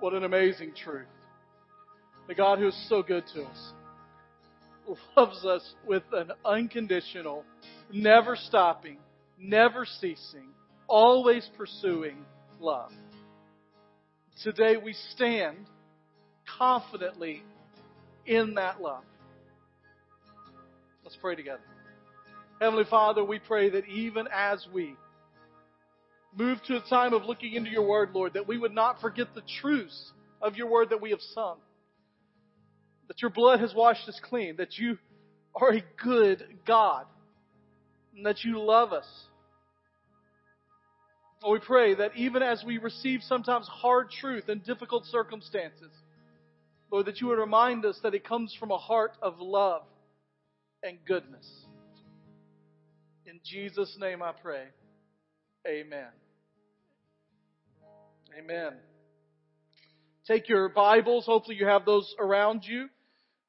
What an amazing truth. The God who is so good to us loves us with an unconditional, never stopping, never ceasing, always pursuing love. Today we stand confidently in that love. Let's pray together. Heavenly Father, we pray that even as we move to a time of looking into your word, Lord, that we would not forget the truths of your word that we have sung. That your blood has washed us clean, that you are a good God, and that you love us. Lord, we pray that even as we receive sometimes hard truth and difficult circumstances, Lord, that you would remind us that it comes from a heart of love and goodness. In Jesus' name I pray. Amen. Amen. Take your Bibles. Hopefully you have those around you.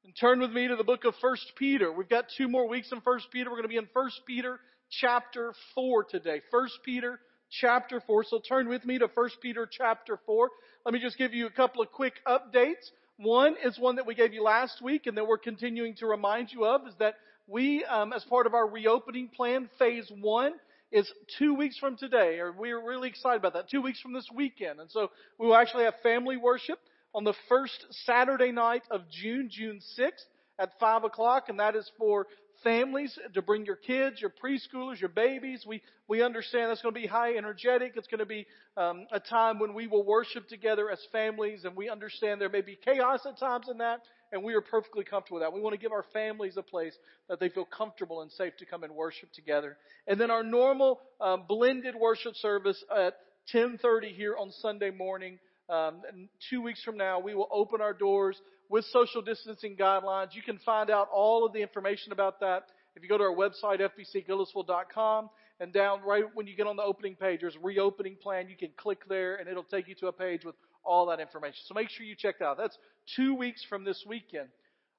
And turn with me to the book of First Peter. We've got two more weeks in First Peter. We're going to be in First Peter chapter 4 today. First Peter chapter 4. So turn with me to First Peter chapter 4. Let me just give you a couple of quick updates. One is one that we gave you last week and that we're continuing to remind you of is that we, um, as part of our reopening plan, phase one is two weeks from today, or we're really excited about that, two weeks from this weekend. And so we will actually have family worship on the first Saturday night of June, June 6th at 5 o'clock, and that is for families to bring your kids, your preschoolers, your babies. We, we understand that's going to be high energetic. It's going to be um, a time when we will worship together as families, and we understand there may be chaos at times in that, and we are perfectly comfortable with that. We want to give our families a place that they feel comfortable and safe to come and worship together. And then our normal um, blended worship service at 10:30 here on Sunday morning. Um, two weeks from now, we will open our doors with social distancing guidelines. You can find out all of the information about that if you go to our website, fbcgoodlettsville.com, and down right when you get on the opening page, there's reopening plan. You can click there, and it'll take you to a page with all that information. So make sure you check that out. That's two weeks from this weekend.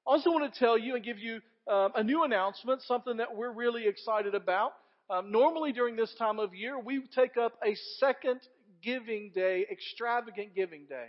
I also want to tell you and give you um, a new announcement, something that we're really excited about. Um, normally during this time of year, we take up a second giving day, extravagant giving day.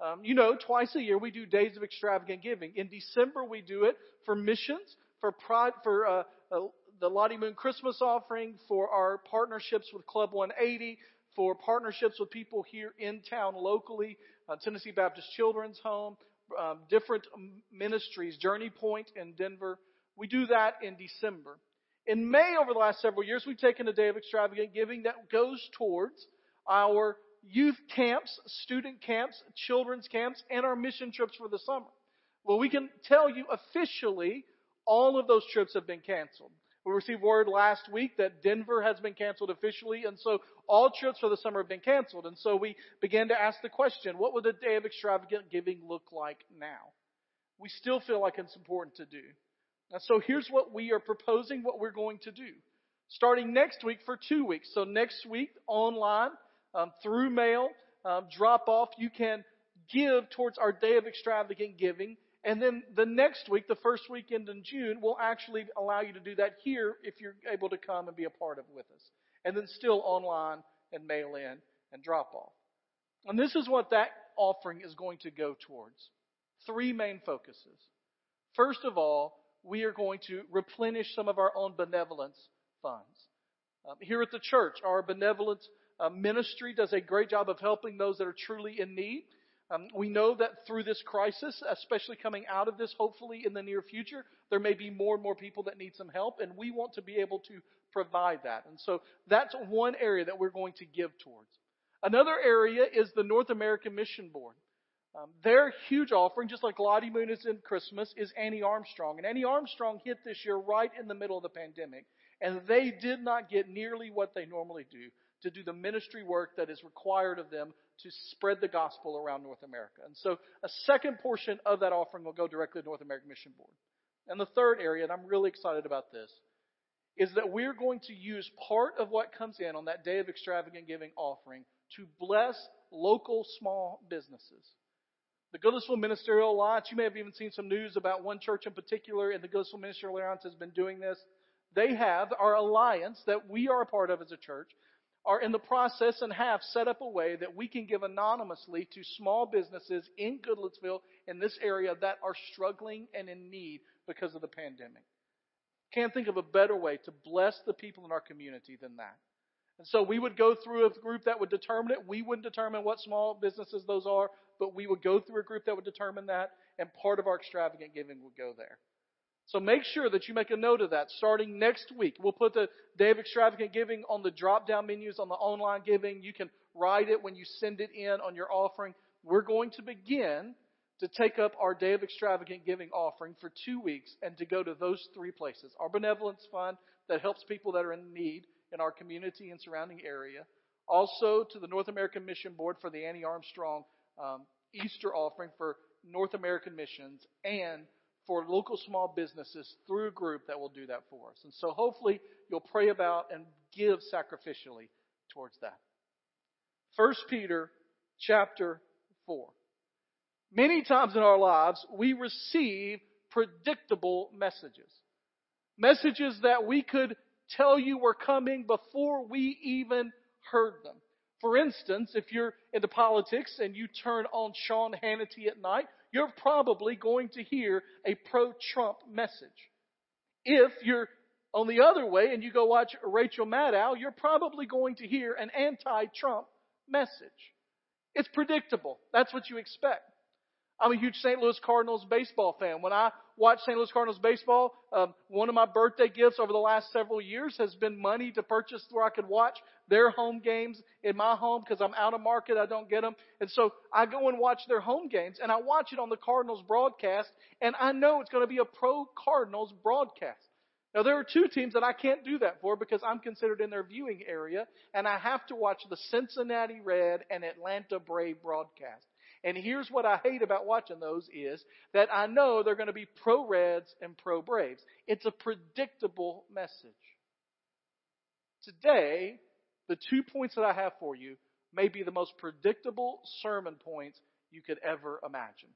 Um, you know, twice a year we do days of extravagant giving. In December we do it for missions, for pride, for uh, uh, the Lottie Moon Christmas offering, for our partnerships with Club 180, for partnerships with people here in town locally, uh, Tennessee Baptist Children's Home, um, different ministries, Journey Point in Denver. We do that in December. In May, over the last several years, we've taken a day of extravagant giving that goes towards our youth camps, student camps, children's camps, and our mission trips for the summer. Well, we can tell you officially all of those trips have been canceled. We received word last week that Denver has been canceled officially, and so all trips for the summer have been canceled. And so we began to ask the question, what would a day of extravagant giving look like now? We still feel like it's important to do. And so here's what we are proposing, what we're going to do. Starting next week for two weeks. So next week, online, um, through mail, um, drop off, you can give towards our day of extravagant giving. And then the next week, the first weekend in June, we'll actually allow you to do that here if you're able to come and be a part of it with us. And then still online and mail in and drop off. And this is what that offering is going to go towards. Three main focuses. First of all, we are going to replenish some of our own benevolence funds. Um, here at the church, our benevolence uh, ministry does a great job of helping those that are truly in need. Um, we know that through this crisis, especially coming out of this, hopefully in the near future, there may be more and more people that need some help, and we want to be able to provide that. And so that's one area that we're going to give towards. Another area is the North American Mission Board. Um, their huge offering, just like Lottie Moon is in Christmas, is Annie Armstrong. And Annie Armstrong hit this year right in the middle of the pandemic. And they did not get nearly what they normally do to do the ministry work that is required of them to spread the gospel around North America. And so a second portion of that offering will go directly to the North American Mission Board. And the third area, and I'm really excited about this, is that we're going to use part of what comes in on that day of extravagant giving offering to bless local small businesses. The Goodlettsville Ministerial Alliance, you may have even seen some news about one church in particular, and the Goodlettsville Ministerial Alliance has been doing this. They have our alliance that we are a part of as a church are in the process and have set up a way that we can give anonymously to small businesses in Goodlettsville in this area that are struggling and in need because of the pandemic. Can't think of a better way to bless the people in our community than that. And so we would go through a group that would determine it. We wouldn't determine what small businesses those are, but we would go through a group that would determine that, and part of our extravagant giving would go there. So make sure that you make a note of that starting next week. We'll put the Day of Extravagant Giving on the drop down menus on the online giving. You can write it when you send it in on your offering. We're going to begin to take up our Day of Extravagant Giving offering for two weeks and to go to those three places. Our benevolence fund that helps people that are in need in our community and surrounding area. Also to the North American Mission Board for the Annie Armstrong um, Easter offering for North American missions and for local small businesses through a group that will do that for us. And so hopefully you'll pray about and give sacrificially towards that. First Peter chapter 4. Many times in our lives, we receive predictable messages. Messages that we could tell you were coming before we even heard them. For instance, if you're into politics and you turn on Sean Hannity at night, you're probably going to hear a pro-Trump message. If you're on the other way and you go watch Rachel Maddow, you're probably going to hear an anti-Trump message. It's predictable. That's what you expect. I'm a huge St. Louis Cardinals baseball fan. When I watch St. Louis Cardinals baseball, um, one of my birthday gifts over the last several years has been money to purchase where I could watch their home games in my home because I'm out of market. I don't get them. And so I go and watch their home games and I watch it on the Cardinals broadcast and I know it's going to be a pro Cardinals broadcast. Now there are two teams that I can't do that for because I'm considered in their viewing area and I have to watch the Cincinnati Red and Atlanta Brave broadcast. And here's what I hate about watching those is that I know they're going to be pro Reds and pro Braves. It's a predictable message. Today, the two points that I have for you may be the most predictable sermon points you could ever imagine.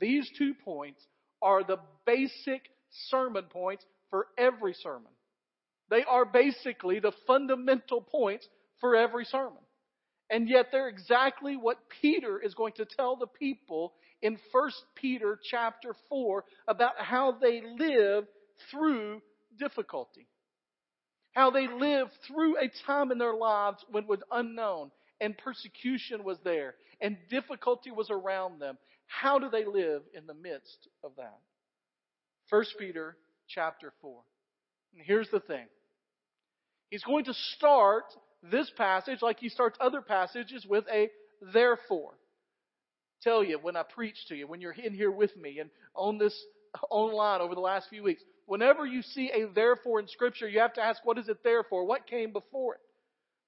These two points are the basic sermon points for every sermon. They are basically the fundamental points for every sermon. And yet they're exactly what Peter is going to tell the people in 1 Peter chapter 4 about how they live through difficulty. How they lived through a time in their lives when it was unknown and persecution was there and difficulty was around them. How do they live in the midst of that? 1 Peter chapter 4. And here's the thing. He's going to start this passage, like he starts other passages, with a therefore. Tell you when I preach to you, when you're in here with me and on this online over the last few weeks, whenever you see a therefore in scripture, you have to ask, what is it there for? What came before it?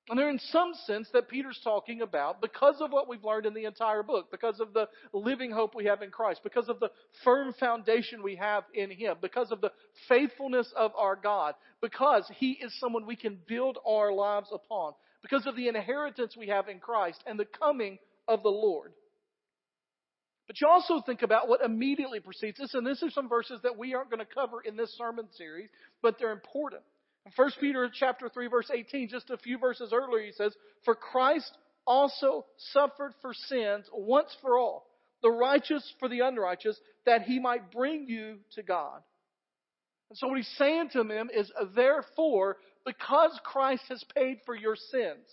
And there in some sense that Peter's talking about because of what we've learned in the entire book, because of the living hope we have in Christ, because of the firm foundation we have in Him, because of the faithfulness of our God, because He is someone we can build our lives upon, because of the inheritance we have in Christ and the coming of the Lord. But you also think about what immediately precedes this, and this are some verses that we aren't going to cover in this sermon series, but they're important. 1 Peter chapter 3 verse 18, just a few verses earlier, he says, For Christ also suffered for sins once for all, the righteous for the unrighteous, that he might bring you to God. And so what he's saying to them is, therefore, because Christ has paid for your sins,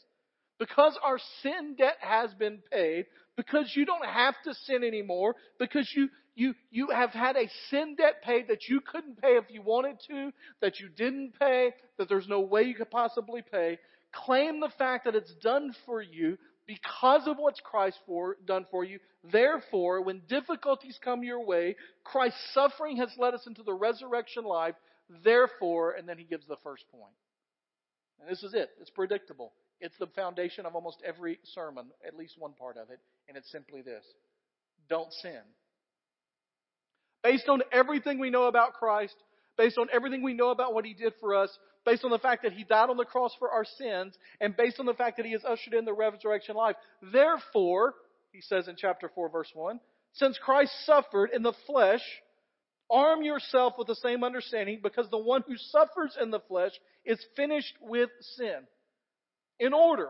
because our sin debt has been paid, because you don't have to sin anymore, because you, you, you have had a sin debt paid that you couldn't pay if you wanted to, that you didn't pay, that there's no way you could possibly pay. Claim the fact that it's done for you because of what's Christ for, done for you. Therefore, when difficulties come your way, Christ's suffering has led us into the resurrection life. Therefore, and then he gives the first point. And this is it. It's predictable. It's the foundation of almost every sermon, at least one part of it, and it's simply this. Don't sin. Based on everything we know about Christ, based on everything we know about what He did for us, based on the fact that He died on the cross for our sins, and based on the fact that He has ushered in the resurrection life. Therefore, He says in chapter 4 verse 1, since Christ suffered in the flesh, arm yourself with the same understanding because the one who suffers in the flesh is finished with sin in order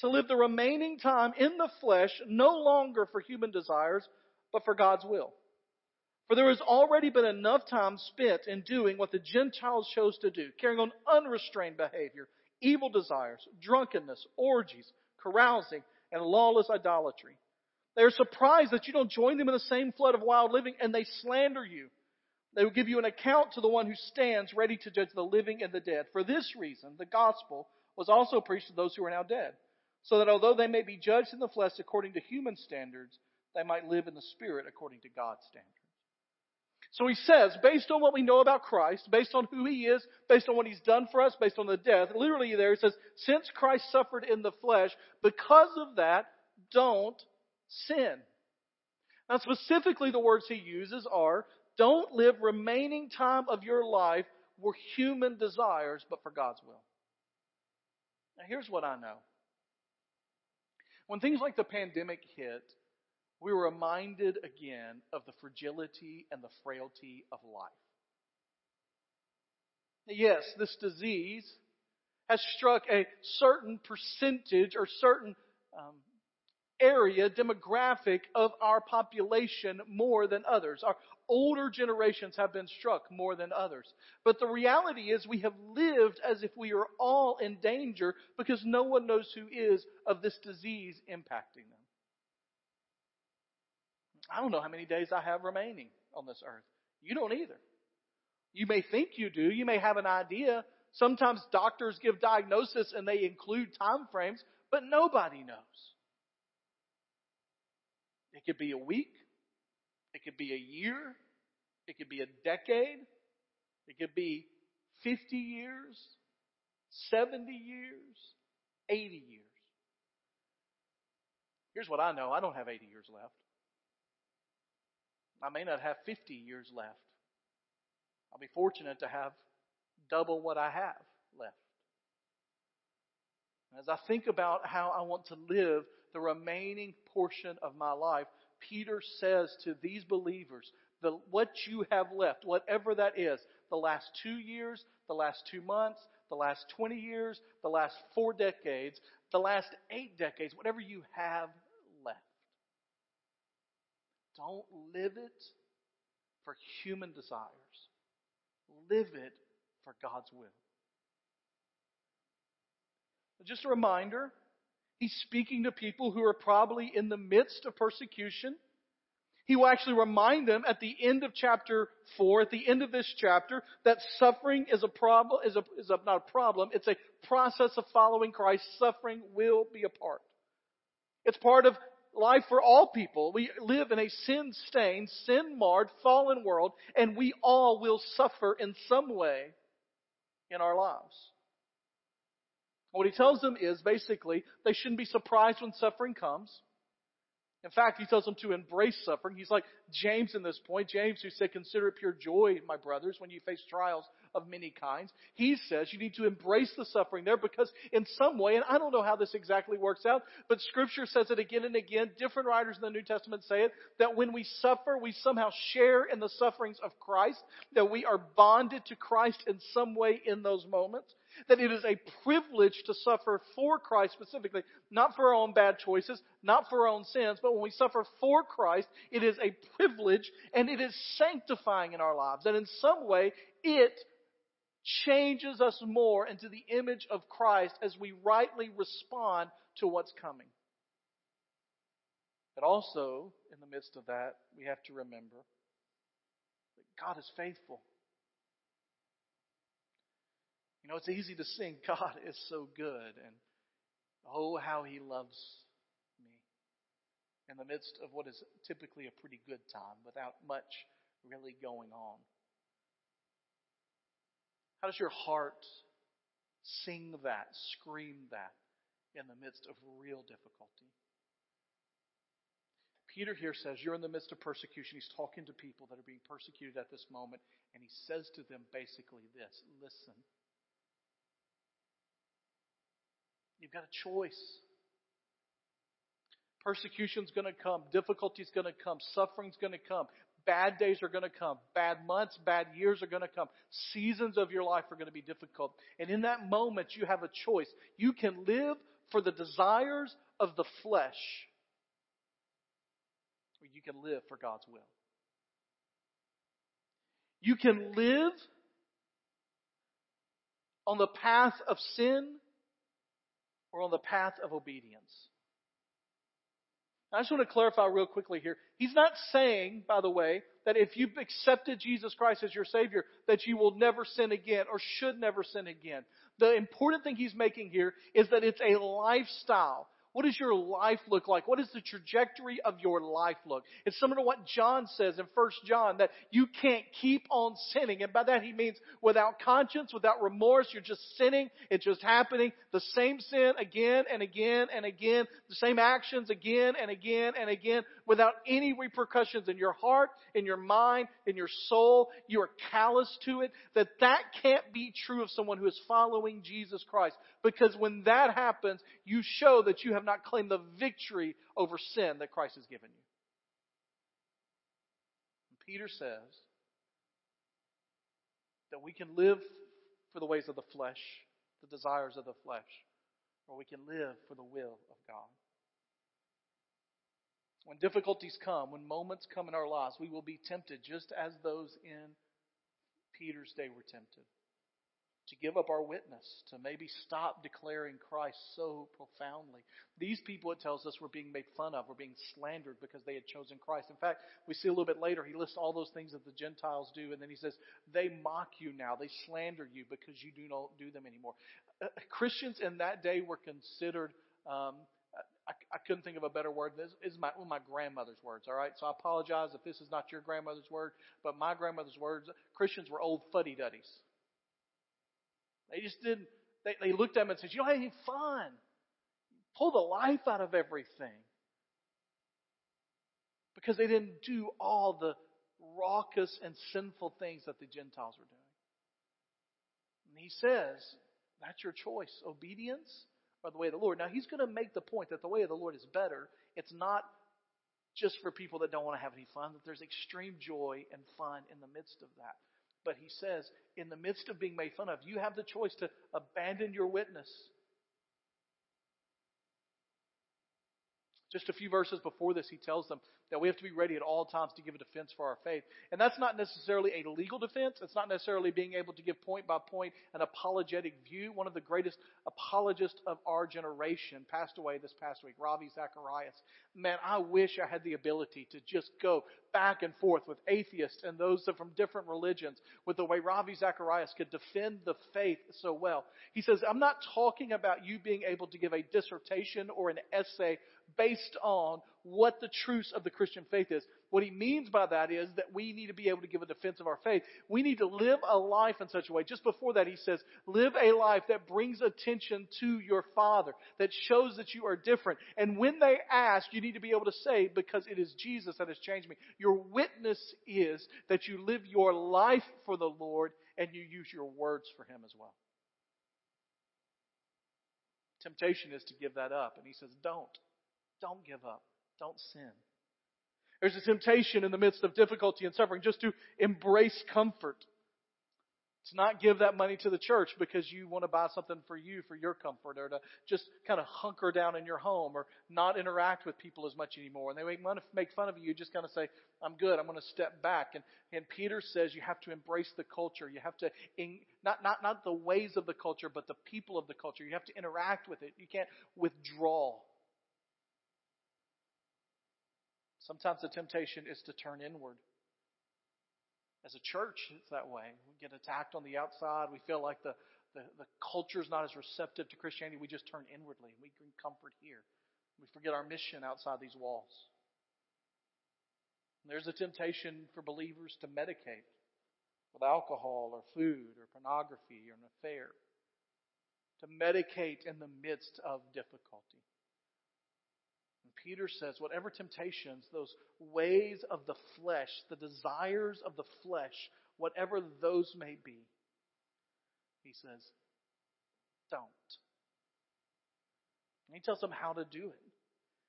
to live the remaining time in the flesh no longer for human desires, but for God's will. For there has already been enough time spent in doing what the Gentiles chose to do, carrying on unrestrained behavior, evil desires, drunkenness, orgies, carousing, and lawless idolatry. They are surprised that you don't join them in the same flood of wild living, and they slander you. They will give you an account to the one who stands ready to judge the living and the dead. For this reason, the gospel was also preached to those who are now dead, so that although they may be judged in the flesh according to human standards, they might live in the spirit according to God's standards. So he says, based on what we know about Christ, based on who he is, based on what he's done for us, based on the death, literally there he says, since Christ suffered in the flesh, because of that, don't sin. Now specifically the words he uses are, don't live remaining time of your life for human desires, but for God's will. Now here's what I know. When things like the pandemic hit, we were reminded again of the fragility and the frailty of life. Yes, this disease has struck a certain percentage or certain um, area, demographic of our population more than others. Our older generations have been struck more than others. But the reality is we have lived as if we are all in danger because no one knows who is of this disease impacting them. I don't know how many days I have remaining on this earth. You don't either. You may think you do. You may have an idea. Sometimes doctors give diagnosis and they include time frames, but nobody knows. It could be a week. It could be a year. It could be a decade. It could be 50 years, 70 years, 80 years. Here's what I know I don't have 80 years left. I may not have 50 years left. I'll be fortunate to have double what I have left. As I think about how I want to live the remaining portion of my life, Peter says to these believers, the, what you have left, whatever that is, the last two years, the last two months, the last 20 years, the last four decades, the last eight decades, whatever you have don't live it for human desires. Live it for God's will. Just a reminder, he's speaking to people who are probably in the midst of persecution. He will actually remind them at the end of chapter 4, at the end of this chapter, that suffering is a problem, is, a, is a, not a problem, it's a process of following Christ. Suffering will be a part. It's part of life for all people. We live in a sin stained, sin marred, fallen world, and we all will suffer in some way in our lives. What he tells them is basically they shouldn't be surprised when suffering comes. In fact, he tells them to embrace suffering. He's like James in this point. James, who said, Consider it pure joy, my brothers, when you face trials of many kinds. He says you need to embrace the suffering there because in some way, and I don't know how this exactly works out, but scripture says it again and again. Different writers in the New Testament say it, that when we suffer, we somehow share in the sufferings of Christ, that we are bonded to Christ in some way in those moments that it is a privilege to suffer for Christ specifically, not for our own bad choices, not for our own sins, but when we suffer for Christ, it is a privilege and it is sanctifying in our lives. And in some way, it changes us more into the image of Christ as we rightly respond to what's coming. But also, in the midst of that, we have to remember that God is faithful. You know, it's easy to sing, God is so good, and oh, how He loves me in the midst of what is typically a pretty good time without much really going on. How does your heart sing that, scream that in the midst of real difficulty? Peter here says, You're in the midst of persecution. He's talking to people that are being persecuted at this moment, and he says to them basically this Listen. You've got a choice. Persecution's going to come. Difficulty's going to come. Suffering's going to come. Bad days are going to come. Bad months, bad years are going to come. Seasons of your life are going to be difficult. And in that moment, you have a choice. You can live for the desires of the flesh, or you can live for God's will. You can live on the path of sin or on the path of obedience. I just want to clarify real quickly here. He's not saying, by the way, that if you've accepted Jesus Christ as your Savior, that you will never sin again or should never sin again. The important thing he's making here is that it's a lifestyle. What does your life look like? What does the trajectory of your life look? It's similar to what John says in 1 John that you can't keep on sinning. And by that he means without conscience, without remorse, you're just sinning. It's just happening. The same sin again and again and again. The same actions again and again and again without any repercussions in your heart, in your mind, in your soul. You are callous to it. That that can't be true of someone who is following Jesus Christ. Because when that happens, you show that you have not claimed the victory over sin that Christ has given you. And Peter says that we can live for the ways of the flesh, the desires of the flesh, or we can live for the will of God. When difficulties come, when moments come in our lives, we will be tempted just as those in Peter's day were tempted to give up our witness, to maybe stop declaring Christ so profoundly. These people, it tells us, were being made fun of, were being slandered because they had chosen Christ. In fact, we see a little bit later, he lists all those things that the Gentiles do, and then he says, they mock you now, they slander you because you do not do them anymore. Uh, Christians in that day were considered um, I, I couldn't think of a better word. This is my, of my grandmother's words, all right? So I apologize if this is not your grandmother's word, but my grandmother's words, Christians were old fuddy-duddies. They just didn't, they, they looked at him and said, you don't have any fun. Pull the life out of everything. Because they didn't do all the raucous and sinful things that the Gentiles were doing. And he says, that's your choice. Obedience or the way of the Lord. Now, he's going to make the point that the way of the Lord is better. It's not just for people that don't want to have any fun, that there's extreme joy and fun in the midst of that. But he says, in the midst of being made fun of, you have the choice to abandon your witness. Just a few verses before this, he tells them that we have to be ready at all times to give a defense for our faith. And that's not necessarily a legal defense. It's not necessarily being able to give point by point an apologetic view. One of the greatest apologists of our generation passed away this past week, Ravi Zacharias. Man, I wish I had the ability to just go back and forth with atheists and those from different religions with the way Ravi Zacharias could defend the faith so well. He says, I'm not talking about you being able to give a dissertation or an essay based on what the truths of the Christian faith is. What he means by that is that we need to be able to give a defense of our faith. We need to live a life in such a way. Just before that, he says, live a life that brings attention to your Father, that shows that you are different. And when they ask, you need to be able to say, because it is Jesus that has changed me. Your witness is that you live your life for the Lord and you use your words for Him as well. Temptation is to give that up. And he says, don't. Don't give up. Don't sin. There's a temptation in the midst of difficulty and suffering just to embrace comfort. To not give that money to the church because you want to buy something for you, for your comfort, or to just kind of hunker down in your home or not interact with people as much anymore. And they make, make fun of you. You just kind of say, I'm good. I'm going to step back. And, and Peter says you have to embrace the culture. You have to, in, not, not, not the ways of the culture, but the people of the culture. You have to interact with it. You can't withdraw. Sometimes the temptation is to turn inward. As a church, it's that way. We get attacked on the outside. We feel like the, the, the culture's not as receptive to Christianity. We just turn inwardly. We bring comfort here. We forget our mission outside these walls. And there's a temptation for believers to medicate with alcohol or food or pornography or an affair. To medicate in the midst of difficulty. Peter says, whatever temptations, those ways of the flesh, the desires of the flesh, whatever those may be, he says, don't. And he tells them how to do it.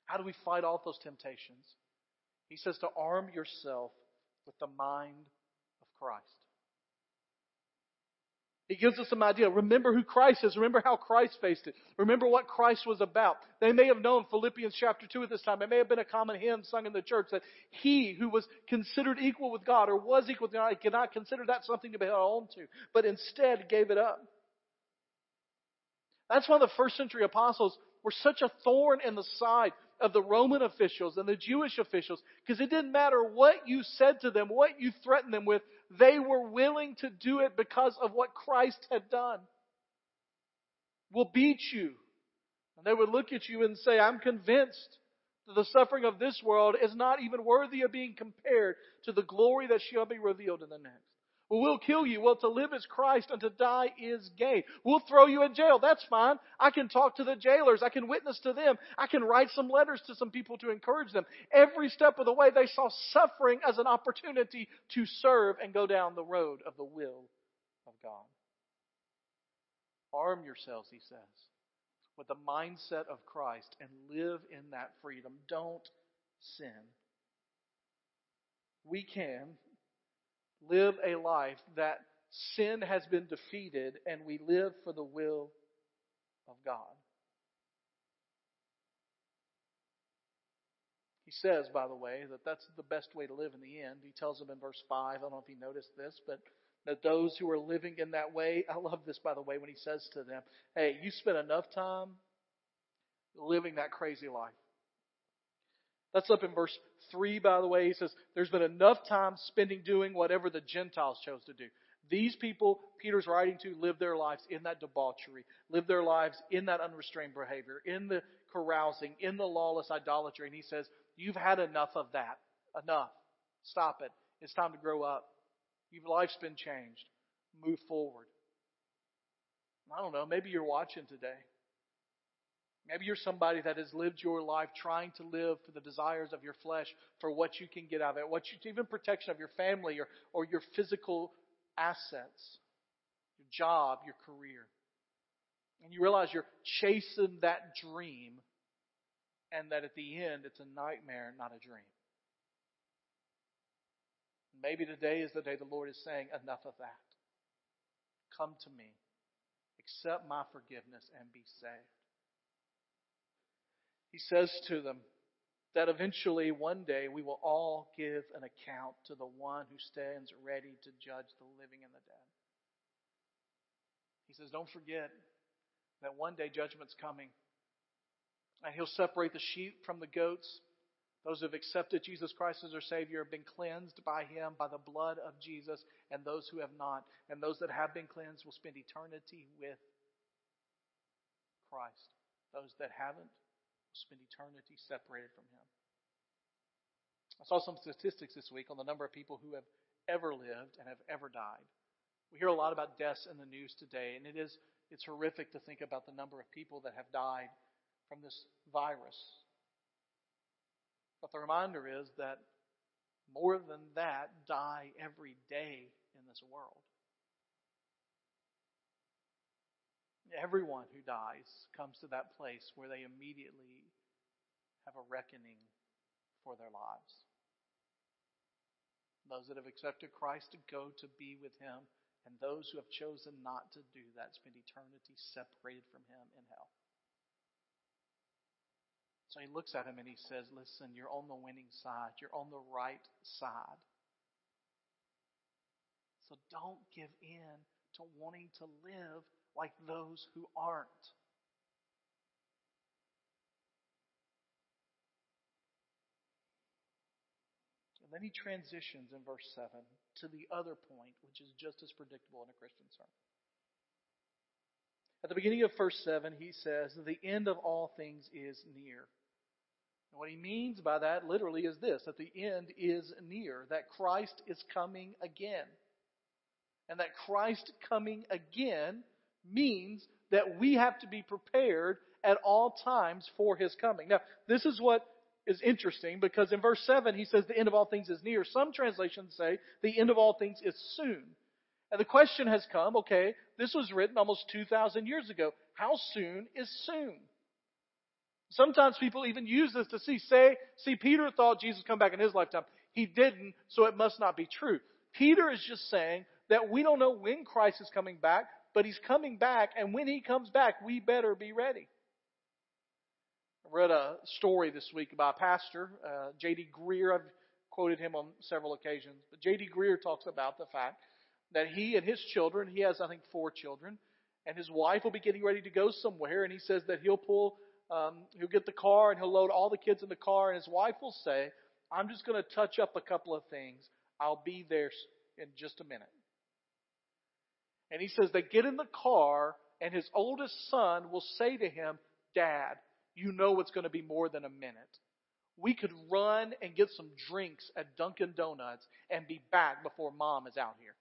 How do we fight off those temptations? He says to arm yourself with the mind of Christ. He gives us some idea. Remember who Christ is. Remember how Christ faced it. Remember what Christ was about. They may have known Philippians chapter 2 at this time. It may have been a common hymn sung in the church that he who was considered equal with God or was equal with God could not consider that something to be held on to, but instead gave it up. That's why the first century apostles were such a thorn in the side of the Roman officials and the Jewish officials because it didn't matter what you said to them, what you threatened them with, they were willing to do it because of what Christ had done. We'll beat you. And they would look at you and say, I'm convinced that the suffering of this world is not even worthy of being compared to the glory that shall be revealed in the next. Well, we'll kill you. Well, to live is Christ and to die is gain. We'll throw you in jail. That's fine. I can talk to the jailers. I can witness to them. I can write some letters to some people to encourage them. Every step of the way, they saw suffering as an opportunity to serve and go down the road of the will of God. Arm yourselves, he says, with the mindset of Christ and live in that freedom. Don't sin. We can, live a life that sin has been defeated and we live for the will of God. He says, by the way, that that's the best way to live in the end. He tells them in verse 5, I don't know if you noticed this, but that those who are living in that way, I love this, by the way, when he says to them, hey, you spent enough time living that crazy life. That's up in verse 3, by the way. He says, There's been enough time spending doing whatever the Gentiles chose to do. These people Peter's writing to live their lives in that debauchery, live their lives in that unrestrained behavior, in the carousing, in the lawless idolatry. And he says, You've had enough of that. Enough. Stop it. It's time to grow up. Your life's been changed. Move forward. I don't know. Maybe you're watching today. Maybe you're somebody that has lived your life trying to live for the desires of your flesh, for what you can get out of it, what you, even protection of your family or, or your physical assets, your job, your career. And you realize you're chasing that dream and that at the end it's a nightmare, not a dream. Maybe today is the day the Lord is saying, enough of that. Come to me. Accept my forgiveness and be saved he says to them that eventually one day we will all give an account to the one who stands ready to judge the living and the dead. He says, Don't forget that one day judgment's coming. And he'll separate the sheep from the goats. Those who have accepted Jesus Christ as their Savior have been cleansed by Him, by the blood of Jesus, and those who have not. And those that have been cleansed will spend eternity with Christ. Those that haven't spend eternity separated from Him. I saw some statistics this week on the number of people who have ever lived and have ever died. We hear a lot about deaths in the news today, and it is it's horrific to think about the number of people that have died from this virus. But the reminder is that more than that die every day in this world. Everyone who dies comes to that place where they immediately have a reckoning for their lives. Those that have accepted Christ to go to be with Him, and those who have chosen not to do that spend eternity separated from Him in hell. So he looks at him and he says, Listen, you're on the winning side. You're on the right side. So don't give in to wanting to live like those who aren't. And then he transitions in verse 7 to the other point, which is just as predictable in a Christian sermon. At the beginning of verse 7, he says, The end of all things is near. And what he means by that literally is this that the end is near, that Christ is coming again. And that Christ coming again means that we have to be prepared at all times for his coming. Now, this is what is interesting because in verse 7 he says the end of all things is near. Some translations say the end of all things is soon. And the question has come, okay, this was written almost 2,000 years ago. How soon is soon? Sometimes people even use this to see, say, see, Peter thought Jesus come back in his lifetime. He didn't, so it must not be true. Peter is just saying that we don't know when Christ is coming back, but he's coming back, and when he comes back, we better be ready. I read a story this week about a pastor, uh, J.D. Greear. I've quoted him on several occasions, but J.D. Greear talks about the fact that he and his children, he has, I think, four children, and his wife will be getting ready to go somewhere, and he says that he'll pull um, he'll get the car and he'll load all the kids in the car, and his wife will say, I'm just going to touch up a couple of things. I'll be there in just a minute. And he says they get in the car, and his oldest son will say to him, Dad, you know it's going to be more than a minute. We could run and get some drinks at Dunkin' Donuts and be back before mom is out here.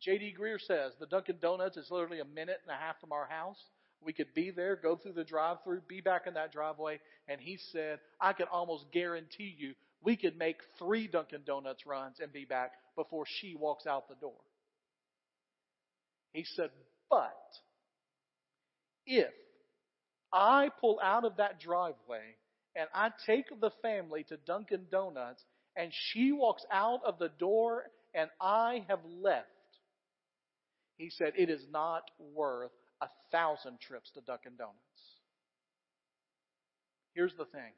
J.D. Greear says the Dunkin' Donuts is literally a minute and a half from our house. We could be there, go through the drive through, be back in that driveway. And he said, I can almost guarantee you we could make three Dunkin' Donuts runs and be back before she walks out the door. He said, but if I pull out of that driveway and I take the family to Dunkin' Donuts and she walks out of the door and I have left, he said, it is not worth a thousand trips to Dunkin' Donuts. Here's the thing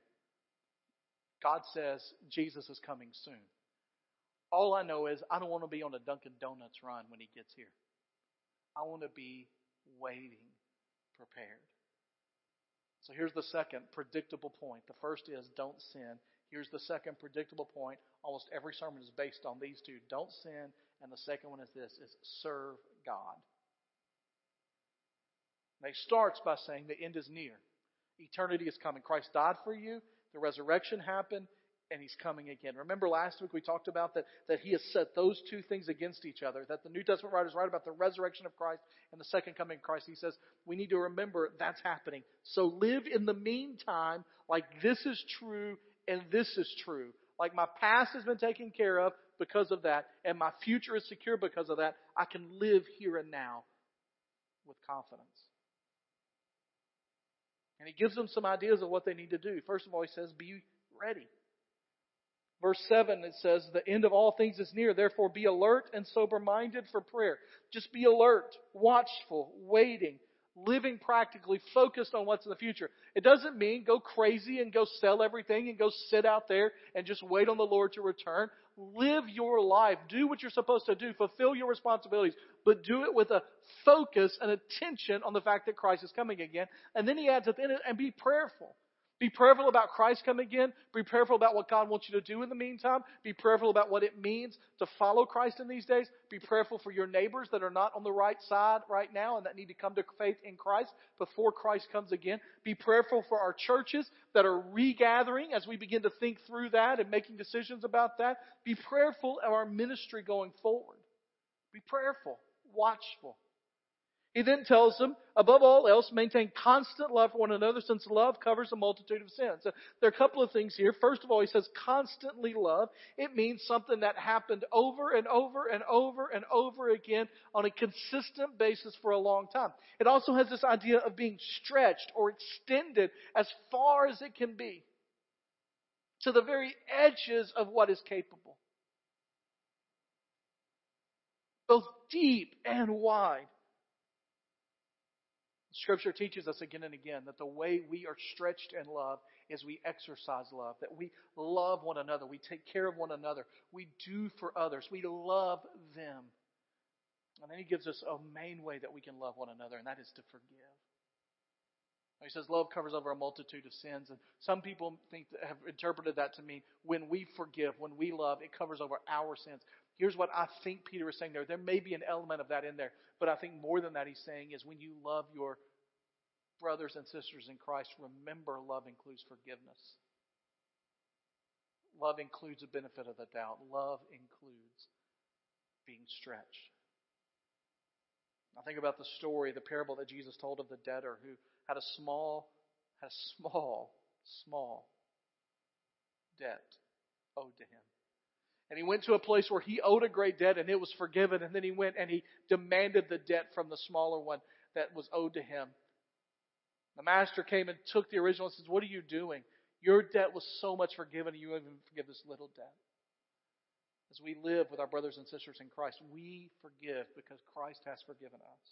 God says Jesus is coming soon. All I know is I don't want to be on a Dunkin' Donuts run when he gets here. I want to be waiting, prepared. So here's the second predictable point. The first is don't sin. Here's the second predictable point. Almost every sermon is based on these two. Don't sin. And the second one is this is serve God. And he starts by saying the end is near. Eternity is coming. Christ died for you. The resurrection happened and he's coming again. Remember last week we talked about that, that he has set those two things against each other, that the New Testament writers write about the resurrection of Christ and the second coming of Christ. He says we need to remember that's happening. So live in the meantime like this is true and this is true. Like my past has been taken care of because of that and my future is secure because of that. I can live here and now with confidence. And he gives them some ideas of what they need to do. First of all, he says, be ready. Verse 7, it says, The end of all things is near. Therefore, be alert and sober minded for prayer. Just be alert, watchful, waiting, living practically, focused on what's in the future. It doesn't mean go crazy and go sell everything and go sit out there and just wait on the Lord to return. Live your life. Do what you're supposed to do. Fulfill your responsibilities. But do it with a focus and attention on the fact that Christ is coming again. And then he adds at the end, and be prayerful. Be prayerful about Christ coming again. Be prayerful about what God wants you to do in the meantime. Be prayerful about what it means to follow Christ in these days. Be prayerful for your neighbors that are not on the right side right now and that need to come to faith in Christ before Christ comes again. Be prayerful for our churches that are regathering as we begin to think through that and making decisions about that. Be prayerful of our ministry going forward. Be prayerful, watchful. He then tells them, above all else, maintain constant love for one another since love covers a multitude of sins. So there are a couple of things here. First of all, he says constantly love. It means something that happened over and over and over and over again on a consistent basis for a long time. It also has this idea of being stretched or extended as far as it can be to the very edges of what is capable. Both deep and wide. Scripture teaches us again and again that the way we are stretched in love is we exercise love, that we love one another, we take care of one another, we do for others, we love them. And then he gives us a main way that we can love one another, and that is to forgive. He says love covers over a multitude of sins, and some people think have interpreted that to mean when we forgive, when we love, it covers over our sins. Here's what I think Peter is saying there. There may be an element of that in there, but I think more than that he's saying is when you love your brothers and sisters in Christ, remember love includes forgiveness. Love includes a benefit of the doubt. Love includes being stretched. I think about the story, the parable that Jesus told of the debtor who had a small, had a small, small debt owed to him. And he went to a place where he owed a great debt and it was forgiven. And then he went and he demanded the debt from the smaller one that was owed to him. The master came and took the original and says, What are you doing? Your debt was so much forgiven, and you even forgive this little debt. As we live with our brothers and sisters in Christ, we forgive because Christ has forgiven us.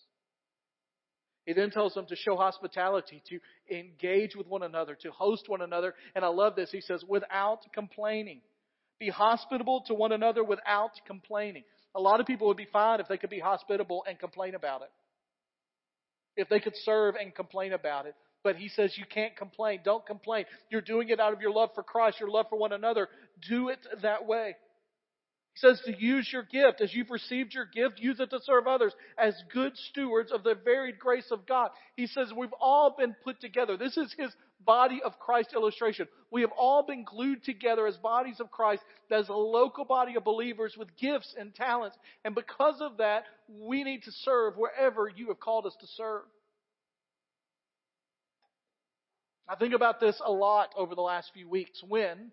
He then tells them to show hospitality, to engage with one another, to host one another. And I love this. He says, without complaining. Be hospitable to one another without complaining. A lot of people would be fine if they could be hospitable and complain about it. If they could serve and complain about it. But he says you can't complain. Don't complain. You're doing it out of your love for Christ, your love for one another. Do it that way. He says to use your gift. As you've received your gift, use it to serve others as good stewards of the varied grace of God. He says we've all been put together. This is his body of Christ illustration. We have all been glued together as bodies of Christ, as a local body of believers with gifts and talents. And because of that, we need to serve wherever you have called us to serve. I think about this a lot over the last few weeks when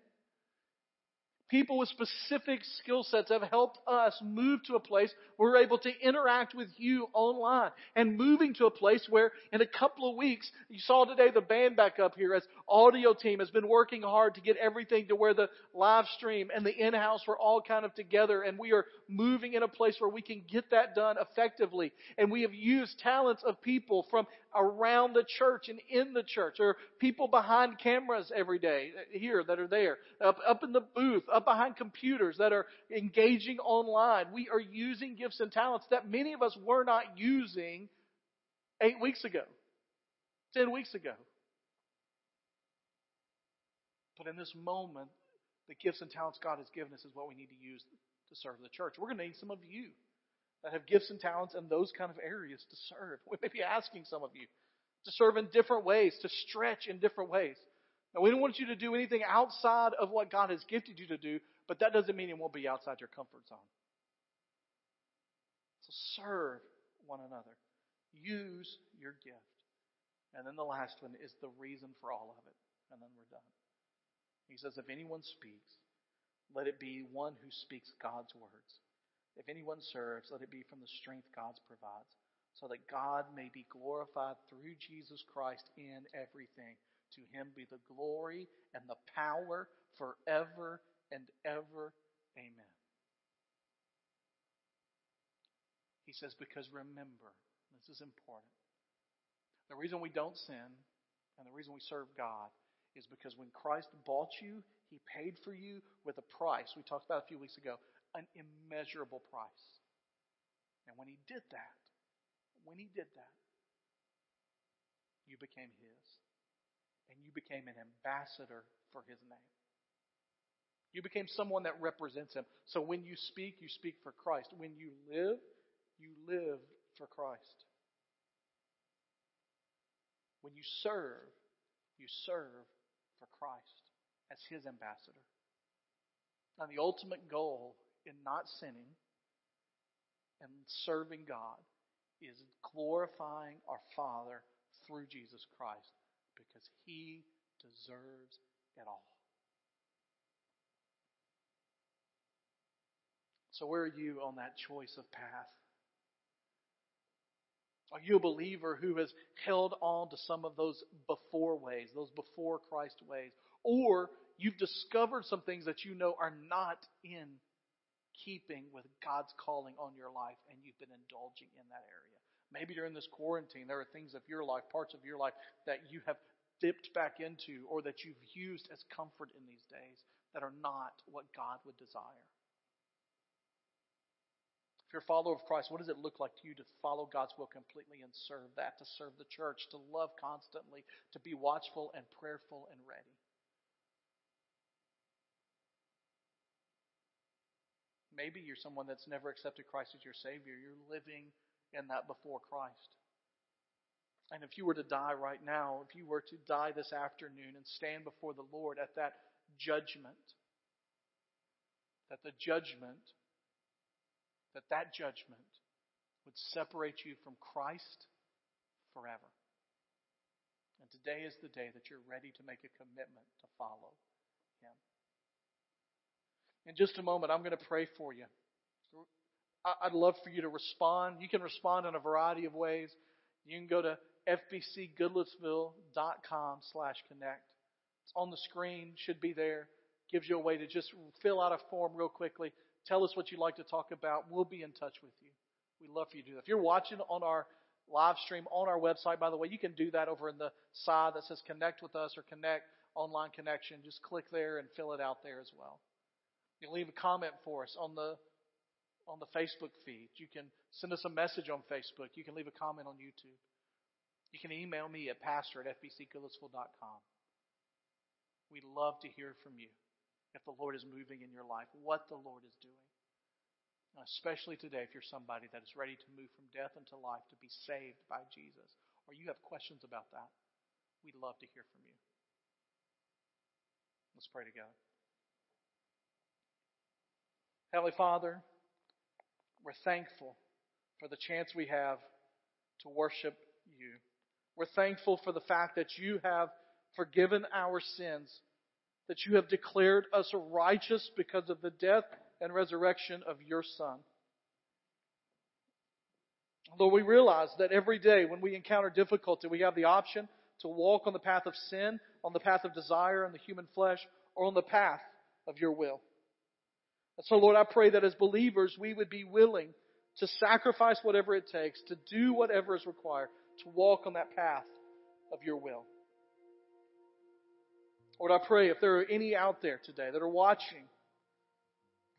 People with specific skill sets have helped us move to a place where we're able to interact with you online and moving to a place where in a couple of weeks, you saw today the band back up here as audio team has been working hard to get everything to where the live stream and the in-house were all kind of together and we are moving in a place where we can get that done effectively. And we have used talents of people from around the church and in the church, or people behind cameras every day uh, here that are there, up, up in the booth, up behind computers that are engaging online. We are using gifts and talents that many of us were not using eight weeks ago, ten weeks ago. But in this moment, the gifts and talents God has given us is what we need to use to serve the church. We're going to need some of you that have gifts and talents in those kind of areas to serve. We may be asking some of you to serve in different ways, to stretch in different ways. Now, we don't want you to do anything outside of what God has gifted you to do, but that doesn't mean it won't be outside your comfort zone. So serve one another. Use your gift. And then the last one is the reason for all of it. And then we're done. He says, if anyone speaks, let it be one who speaks God's words. If anyone serves, let it be from the strength God provides, so that God may be glorified through Jesus Christ in everything. To him be the glory and the power forever and ever. Amen. He says, because remember, this is important. The reason we don't sin and the reason we serve God is because when Christ bought you, He paid for you with a price. We talked about a few weeks ago an immeasurable price. And when he did that, when he did that, you became his. And you became an ambassador for his name. You became someone that represents him. So when you speak, you speak for Christ. When you live, you live for Christ. When you serve, you serve for Christ as his ambassador. And the ultimate goal in not sinning and serving God is glorifying our Father through Jesus Christ because He deserves it all. So, where are you on that choice of path? Are you a believer who has held on to some of those before ways, those before Christ ways? Or you've discovered some things that you know are not in keeping with God's calling on your life and you've been indulging in that area. Maybe during this quarantine, there are things of your life, parts of your life that you have dipped back into or that you've used as comfort in these days that are not what God would desire. If you're a follower of Christ, what does it look like to you to follow God's will completely and serve that, to serve the church, to love constantly, to be watchful and prayerful and ready? Maybe you're someone that's never accepted Christ as your Savior. You're living in that before Christ. And if you were to die right now, if you were to die this afternoon and stand before the Lord at that judgment, that the judgment, that that judgment would separate you from Christ forever. And today is the day that you're ready to make a commitment to follow. In just a moment, I'm going to pray for you. I'd love for you to respond. You can respond in a variety of ways. You can go to fbcgoodlettsville.com slash connect. It's on the screen, should be there. Gives you a way to just fill out a form real quickly. Tell us what you'd like to talk about. We'll be in touch with you. We'd love for you to do that. If you're watching on our live stream on our website, by the way, you can do that over in the side that says connect with us or connect online connection. Just click there and fill it out there as well. You can leave a comment for us on the on the Facebook feed. You can send us a message on Facebook. You can leave a comment on YouTube. You can email me at pastor at fbcgoodlettsville.com. We'd love to hear from you if the Lord is moving in your life, what the Lord is doing. Especially today, if you're somebody that is ready to move from death into life to be saved by Jesus, or you have questions about that, we'd love to hear from you. Let's pray together. Heavenly Father, we're thankful for the chance we have to worship you. We're thankful for the fact that you have forgiven our sins that you have declared us righteous because of the death and resurrection of your Son. Lord, we realize that every day when we encounter difficulty, we have the option to walk on the path of sin, on the path of desire and the human flesh, or on the path of your will. And so, Lord, I pray that as believers, we would be willing to sacrifice whatever it takes, to do whatever is required, to walk on that path of your will. Lord, I pray if there are any out there today that are watching,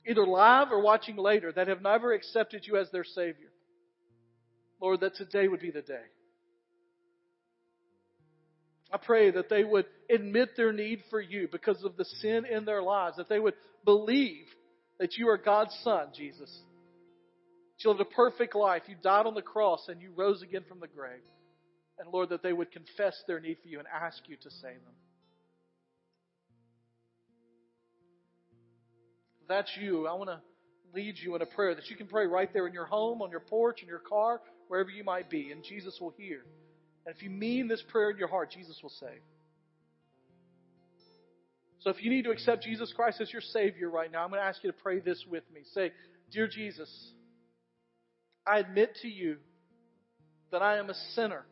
either live or watching later, that have never accepted you as their Savior, Lord, that today would be the day. I pray that they would admit their need for you because of the sin in their lives, that they would believe that you are God's Son, Jesus. You lived a perfect life. You died on the cross and you rose again from the grave. And Lord, that they would confess their need for you and ask you to save them. If that's you, I want to lead you in a prayer that you can pray right there in your home, on your porch, in your car, wherever you might be, and Jesus will hear. And if you mean this prayer in your heart, Jesus will save. So if you need to accept Jesus Christ as your Savior right now, I'm going to ask you to pray this with me. Say, Dear Jesus, I admit to you that I am a sinner,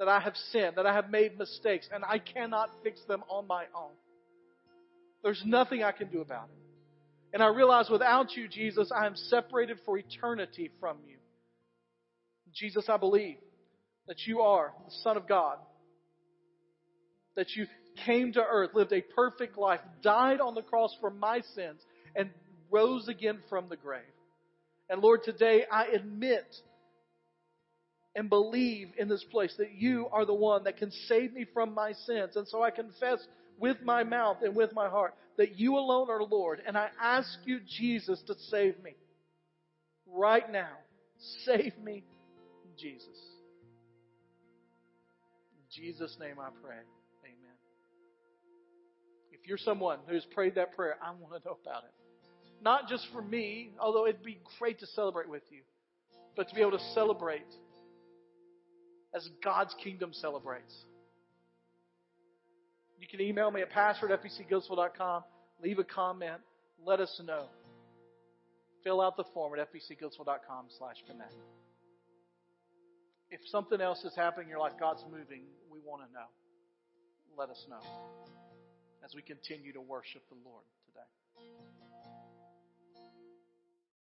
that I have sinned, that I have made mistakes, and I cannot fix them on my own. There's nothing I can do about it. And I realize without you, Jesus, I am separated for eternity from you. Jesus, I believe that you are the Son of God, that you came to earth, lived a perfect life, died on the cross for my sins, and rose again from the grave. And Lord, today I admit and believe in this place that you are the one that can save me from my sins. And so I confess with my mouth and with my heart that you alone are Lord. And I ask you, Jesus, to save me. Right now. Save me, Jesus. In Jesus' name I pray. If you're someone who's prayed that prayer, I want to know about it. Not just for me, although it'd be great to celebrate with you, but to be able to celebrate as God's kingdom celebrates. You can email me at pastor. Leave a comment. Let us know. Fill out the form at fbcgoodlettsville.com slash connect. If something else is happening in your life, God's moving, we want to know. Let us know as we continue to worship the Lord today.